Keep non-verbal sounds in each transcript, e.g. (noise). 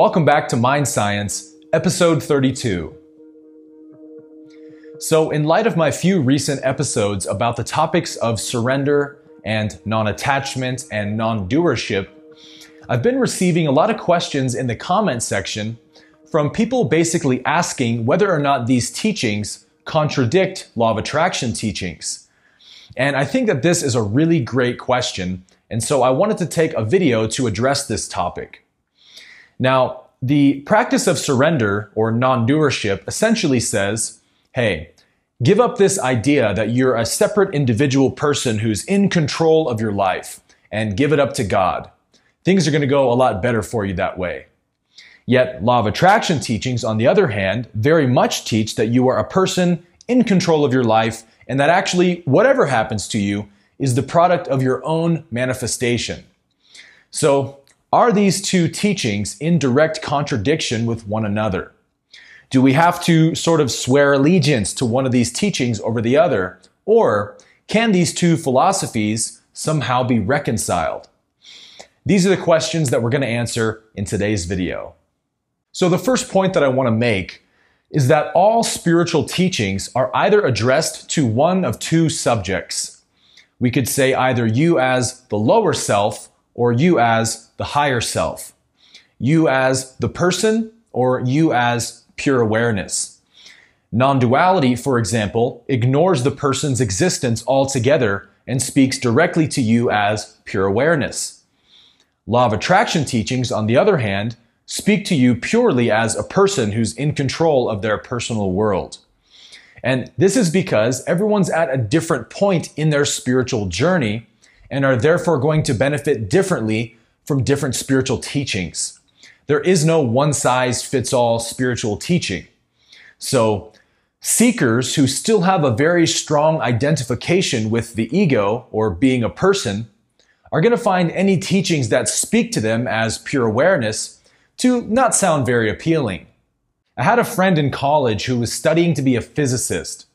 Welcome back to Mind Science, episode 32. So, in light of my few recent episodes about the topics of surrender and non attachment and non doership, I've been receiving a lot of questions in the comment section from people basically asking whether or not these teachings contradict law of attraction teachings. And I think that this is a really great question, and so I wanted to take a video to address this topic. Now, the practice of surrender or non doership essentially says hey, give up this idea that you're a separate individual person who's in control of your life and give it up to God. Things are going to go a lot better for you that way. Yet, law of attraction teachings, on the other hand, very much teach that you are a person in control of your life and that actually, whatever happens to you is the product of your own manifestation. So, are these two teachings in direct contradiction with one another? Do we have to sort of swear allegiance to one of these teachings over the other? Or can these two philosophies somehow be reconciled? These are the questions that we're going to answer in today's video. So, the first point that I want to make is that all spiritual teachings are either addressed to one of two subjects. We could say either you as the lower self or you as the higher self, you as the person or you as pure awareness. Non duality, for example, ignores the person's existence altogether and speaks directly to you as pure awareness. Law of attraction teachings, on the other hand, speak to you purely as a person who's in control of their personal world. And this is because everyone's at a different point in their spiritual journey and are therefore going to benefit differently from different spiritual teachings. There is no one size fits all spiritual teaching. So, seekers who still have a very strong identification with the ego or being a person are going to find any teachings that speak to them as pure awareness to not sound very appealing. I had a friend in college who was studying to be a physicist,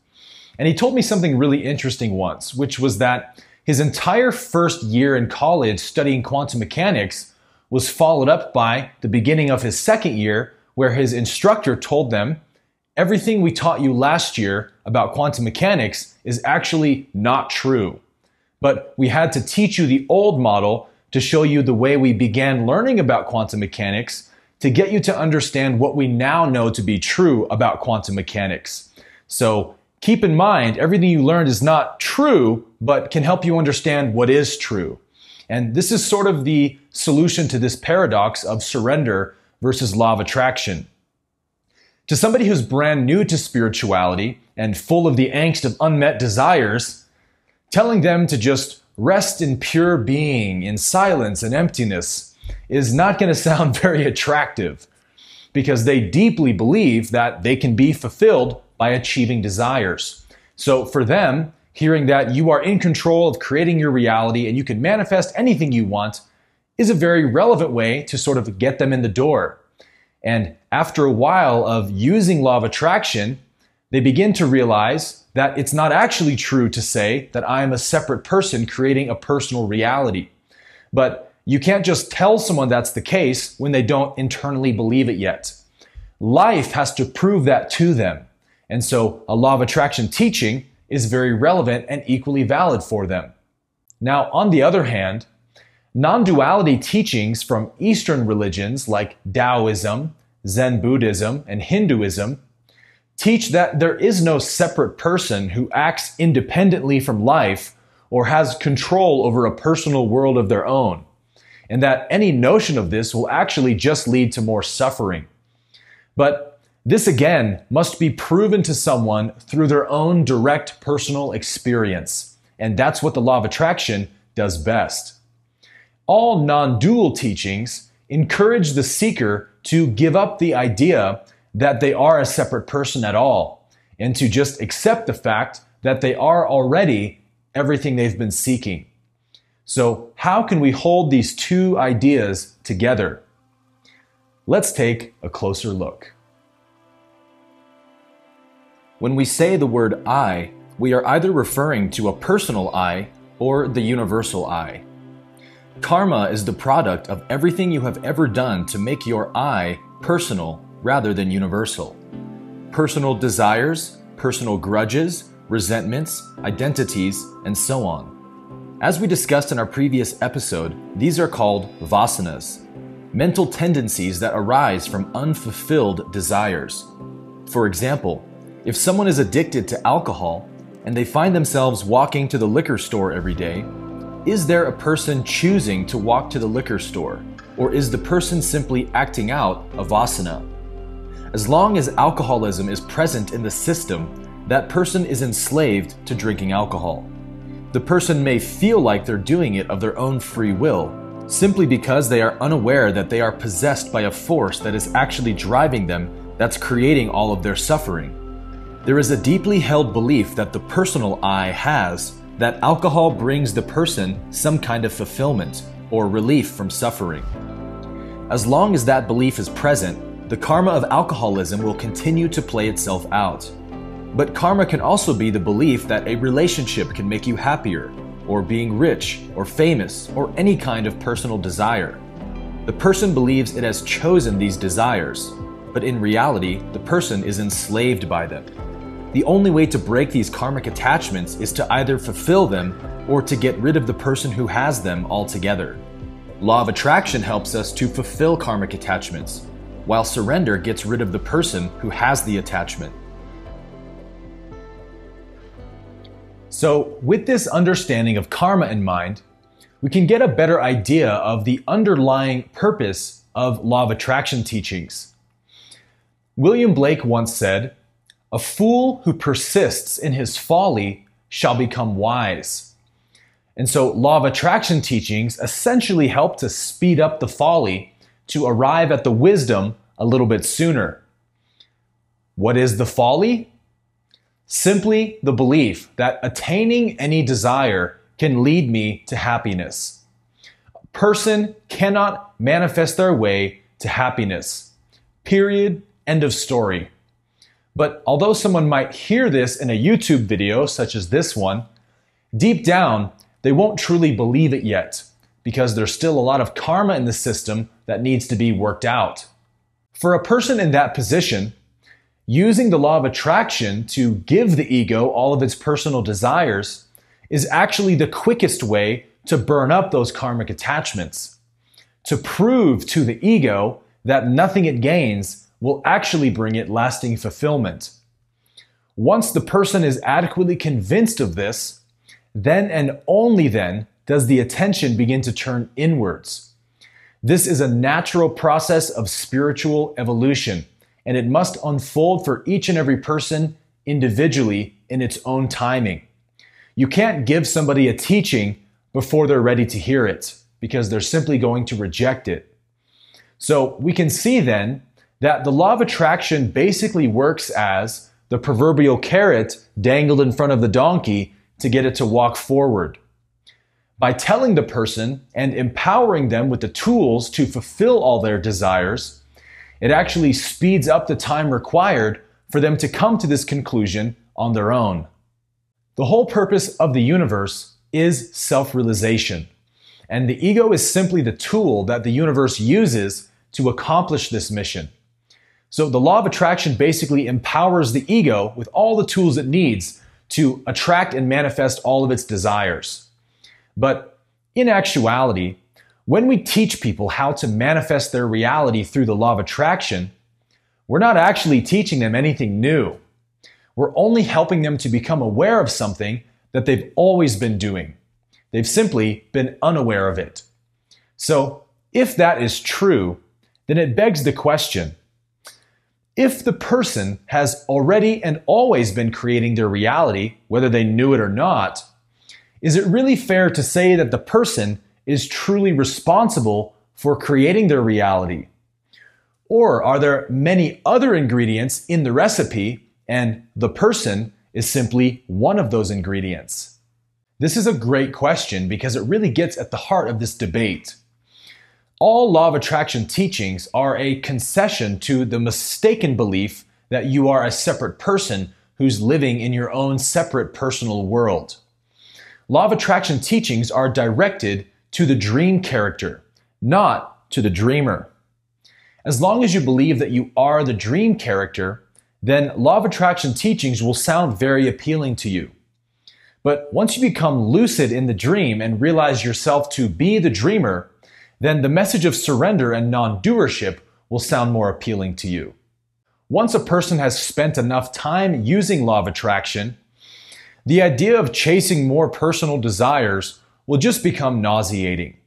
and he told me something really interesting once, which was that his entire first year in college studying quantum mechanics was followed up by the beginning of his second year, where his instructor told them, Everything we taught you last year about quantum mechanics is actually not true. But we had to teach you the old model to show you the way we began learning about quantum mechanics to get you to understand what we now know to be true about quantum mechanics. So keep in mind, everything you learned is not true, but can help you understand what is true. And this is sort of the solution to this paradox of surrender versus law of attraction. To somebody who's brand new to spirituality and full of the angst of unmet desires, telling them to just rest in pure being, in silence and emptiness, is not going (laughs) to sound very attractive because they deeply believe that they can be fulfilled by achieving desires. So for them, hearing that you are in control of creating your reality and you can manifest anything you want is a very relevant way to sort of get them in the door. And after a while of using law of attraction, they begin to realize that it's not actually true to say that I am a separate person creating a personal reality. But you can't just tell someone that's the case when they don't internally believe it yet. Life has to prove that to them. And so a law of attraction teaching is very relevant and equally valid for them. Now, on the other hand, non duality teachings from Eastern religions like Taoism, Zen Buddhism, and Hinduism teach that there is no separate person who acts independently from life or has control over a personal world of their own and that any notion of this will actually just lead to more suffering. But this again must be proven to someone through their own direct personal experience. And that's what the law of attraction does best. All non dual teachings encourage the seeker to give up the idea that they are a separate person at all and to just accept the fact that they are already everything they've been seeking. So, how can we hold these two ideas together? Let's take a closer look. When we say the word I, we are either referring to a personal I or the universal I. Karma is the product of everything you have ever done to make your I personal rather than universal. Personal desires, personal grudges, resentments, identities, and so on. As we discussed in our previous episode, these are called vasanas, mental tendencies that arise from unfulfilled desires. For example, if someone is addicted to alcohol and they find themselves walking to the liquor store every day, is there a person choosing to walk to the liquor store, or is the person simply acting out a vasana? As long as alcoholism is present in the system, that person is enslaved to drinking alcohol. The person may feel like they're doing it of their own free will, simply because they are unaware that they are possessed by a force that is actually driving them that's creating all of their suffering. There is a deeply held belief that the personal I has that alcohol brings the person some kind of fulfillment or relief from suffering. As long as that belief is present, the karma of alcoholism will continue to play itself out. But karma can also be the belief that a relationship can make you happier, or being rich, or famous, or any kind of personal desire. The person believes it has chosen these desires, but in reality, the person is enslaved by them. The only way to break these karmic attachments is to either fulfill them or to get rid of the person who has them altogether. Law of attraction helps us to fulfill karmic attachments, while surrender gets rid of the person who has the attachment. So, with this understanding of karma in mind, we can get a better idea of the underlying purpose of law of attraction teachings. William Blake once said, A fool who persists in his folly shall become wise. And so, law of attraction teachings essentially help to speed up the folly to arrive at the wisdom a little bit sooner. What is the folly? Simply the belief that attaining any desire can lead me to happiness. A person cannot manifest their way to happiness. Period. End of story. But although someone might hear this in a YouTube video such as this one, deep down, they won't truly believe it yet because there's still a lot of karma in the system that needs to be worked out. For a person in that position, using the law of attraction to give the ego all of its personal desires is actually the quickest way to burn up those karmic attachments. To prove to the ego that nothing it gains will actually bring it lasting fulfillment. Once the person is adequately convinced of this, then and only then does the attention begin to turn inwards. This is a natural process of spiritual evolution and it must unfold for each and every person individually in its own timing. You can't give somebody a teaching before they're ready to hear it because they're simply going to reject it. So we can see then that the law of attraction basically works as the proverbial carrot dangled in front of the donkey to get it to walk forward. By telling the person and empowering them with the tools to fulfill all their desires, it actually speeds up the time required for them to come to this conclusion on their own. The whole purpose of the universe is self realization, and the ego is simply the tool that the universe uses to accomplish this mission. So, the law of attraction basically empowers the ego with all the tools it needs to attract and manifest all of its desires. But in actuality, when we teach people how to manifest their reality through the law of attraction, we're not actually teaching them anything new. We're only helping them to become aware of something that they've always been doing. They've simply been unaware of it. So, if that is true, then it begs the question if the person has already and always been creating their reality, whether they knew it or not, is it really fair to say that the person is truly responsible for creating their reality? Or are there many other ingredients in the recipe and the person is simply one of those ingredients? This is a great question because it really gets at the heart of this debate. All law of attraction teachings are a concession to the mistaken belief that you are a separate person who's living in your own separate personal world. Law of attraction teachings are directed to the dream character, not to the dreamer. As long as you believe that you are the dream character, then law of attraction teachings will sound very appealing to you. But once you become lucid in the dream and realize yourself to be the dreamer, then the message of surrender and non doership will sound more appealing to you. Once a person has spent enough time using law of attraction, the idea of chasing more personal desires will just become nauseating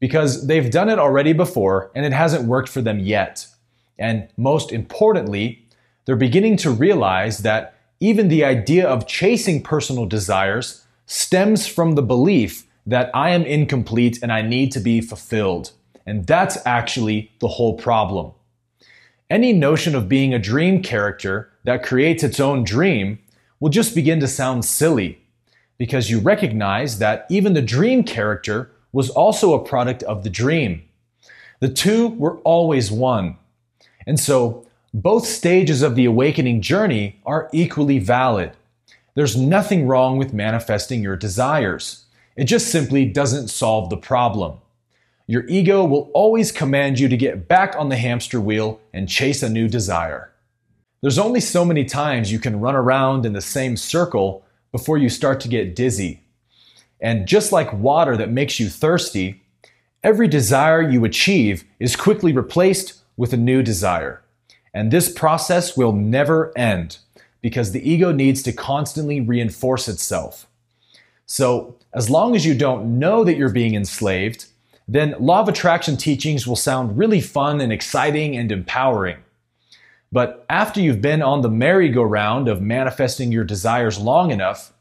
because they've done it already before and it hasn't worked for them yet. And most importantly, they're beginning to realize that even the idea of chasing personal desires stems from the belief that I am incomplete and I need to be fulfilled. And that's actually the whole problem. Any notion of being a dream character that creates its own dream will just begin to sound silly because you recognize that even the dream character was also a product of the dream. The two were always one. And so both stages of the awakening journey are equally valid. There's nothing wrong with manifesting your desires. It just simply doesn't solve the problem. Your ego will always command you to get back on the hamster wheel and chase a new desire. There's only so many times you can run around in the same circle before you start to get dizzy. And just like water that makes you thirsty, every desire you achieve is quickly replaced with a new desire. And this process will never end because the ego needs to constantly reinforce itself. So, as long as you don't know that you're being enslaved, then law of attraction teachings will sound really fun and exciting and empowering. But after you've been on the merry-go-round of manifesting your desires long enough,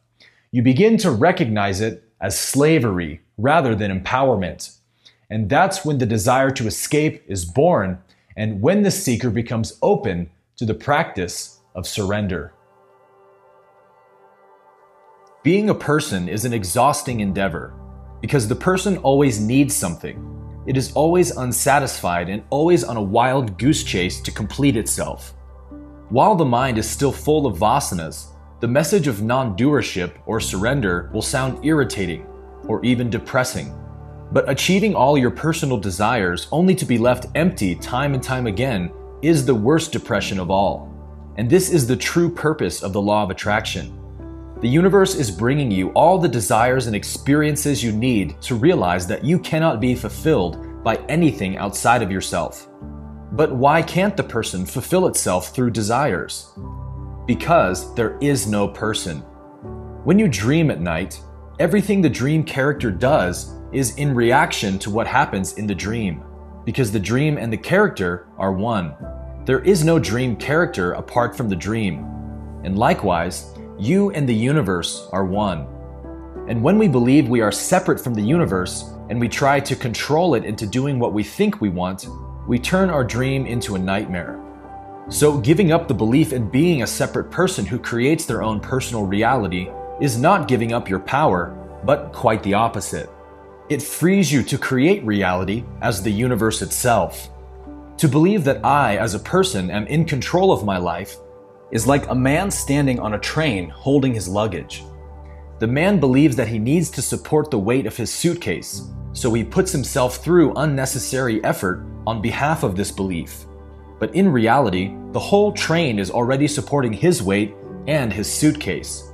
you begin to recognize it as slavery rather than empowerment. And that's when the desire to escape is born and when the seeker becomes open to the practice of surrender. Being a person is an exhausting endeavor because the person always needs something. It is always unsatisfied and always on a wild goose chase to complete itself. While the mind is still full of vasanas, the message of non doership or surrender will sound irritating or even depressing. But achieving all your personal desires only to be left empty time and time again is the worst depression of all. And this is the true purpose of the law of attraction. The universe is bringing you all the desires and experiences you need to realize that you cannot be fulfilled by anything outside of yourself. But why can't the person fulfill itself through desires? Because there is no person. When you dream at night, everything the dream character does is in reaction to what happens in the dream, because the dream and the character are one. There is no dream character apart from the dream. And likewise, you and the universe are one. And when we believe we are separate from the universe and we try to control it into doing what we think we want, we turn our dream into a nightmare. So, giving up the belief in being a separate person who creates their own personal reality is not giving up your power, but quite the opposite. It frees you to create reality as the universe itself. To believe that I, as a person, am in control of my life is like a man standing on a train holding his luggage. The man believes that he needs to support the weight of his suitcase, so he puts himself through unnecessary effort on behalf of this belief. But in reality, the whole train is already supporting his weight and his suitcase.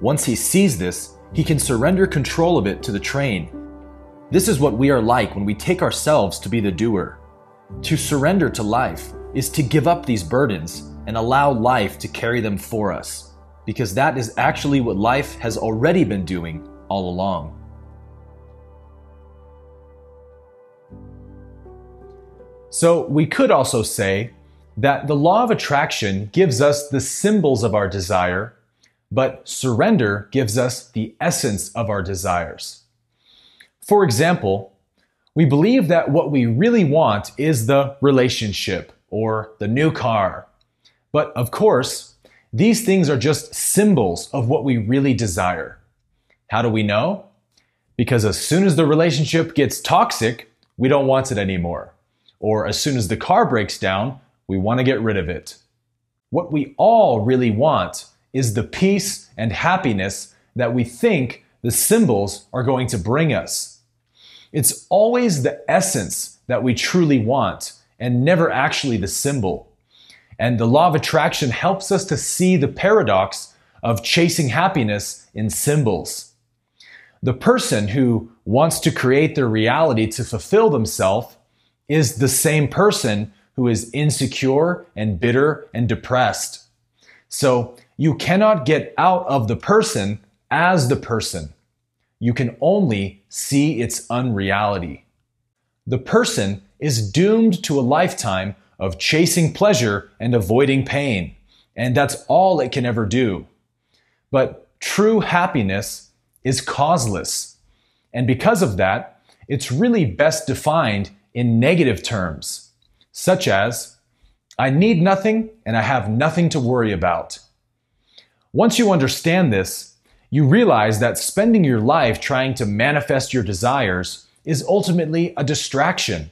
Once he sees this, he can surrender control of it to the train. This is what we are like when we take ourselves to be the doer. To surrender to life is to give up these burdens and allow life to carry them for us, because that is actually what life has already been doing all along. So, we could also say that the law of attraction gives us the symbols of our desire, but surrender gives us the essence of our desires. For example, we believe that what we really want is the relationship or the new car but of course, these things are just symbols of what we really desire. How do we know? Because as soon as the relationship gets toxic, we don't want it anymore. Or as soon as the car breaks down, we want to get rid of it. What we all really want is the peace and happiness that we think the symbols are going to bring us. It's always the essence that we truly want and never actually the symbol. And the law of attraction helps us to see the paradox of chasing happiness in symbols. The person who wants to create their reality to fulfill themselves is the same person who is insecure and bitter and depressed. So you cannot get out of the person as the person. You can only see its unreality. The person is doomed to a lifetime of chasing pleasure and avoiding pain, and that's all it can ever do. But true happiness is causeless, and because of that, it's really best defined in negative terms, such as, I need nothing and I have nothing to worry about. Once you understand this, you realize that spending your life trying to manifest your desires is ultimately a distraction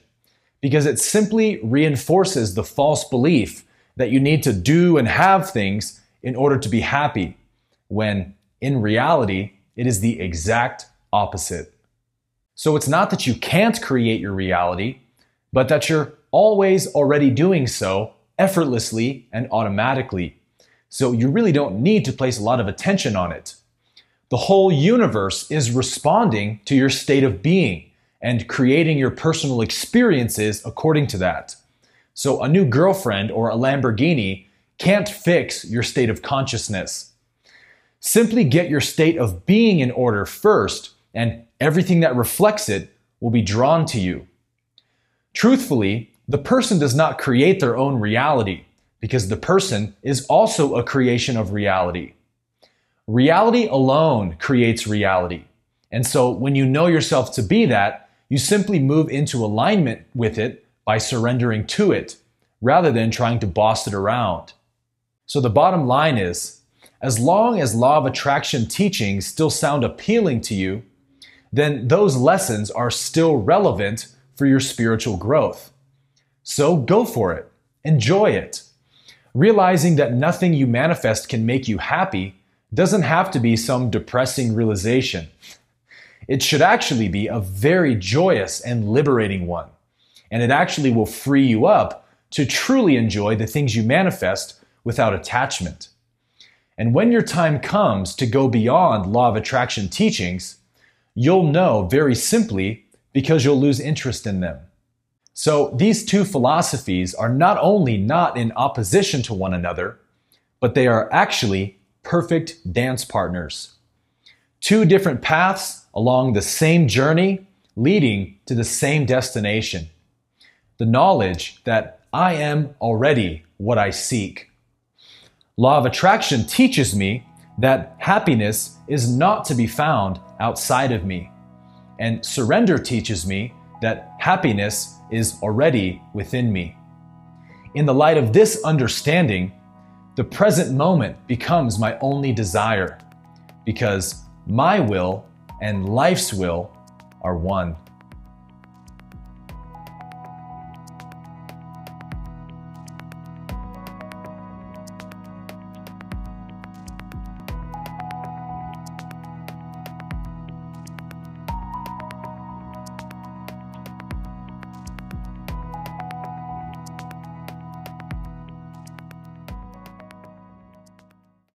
because it simply reinforces the false belief that you need to do and have things in order to be happy, when in reality, it is the exact opposite. So it's not that you can't create your reality, but that you're always already doing so effortlessly and automatically. So you really don't need to place a lot of attention on it. The whole universe is responding to your state of being and creating your personal experiences according to that. So a new girlfriend or a Lamborghini can't fix your state of consciousness. Simply get your state of being in order first, and everything that reflects it will be drawn to you. Truthfully, the person does not create their own reality because the person is also a creation of reality. Reality alone creates reality. And so when you know yourself to be that, you simply move into alignment with it by surrendering to it rather than trying to boss it around. So the bottom line is as long as law of attraction teachings still sound appealing to you, then those lessons are still relevant for your spiritual growth. So go for it. Enjoy it. Realizing that nothing you manifest can make you happy doesn't have to be some depressing realization. It should actually be a very joyous and liberating one. And it actually will free you up to truly enjoy the things you manifest without attachment. And when your time comes to go beyond law of attraction teachings, you'll know very simply because you'll lose interest in them. So these two philosophies are not only not in opposition to one another, but they are actually perfect dance partners. Two different paths along the same journey leading to the same destination. The knowledge that I am already what I seek. Law of attraction teaches me that happiness is not to be found outside of me. And surrender teaches me that happiness is already within me. In the light of this understanding, the present moment becomes my only desire because my will and life's will are one.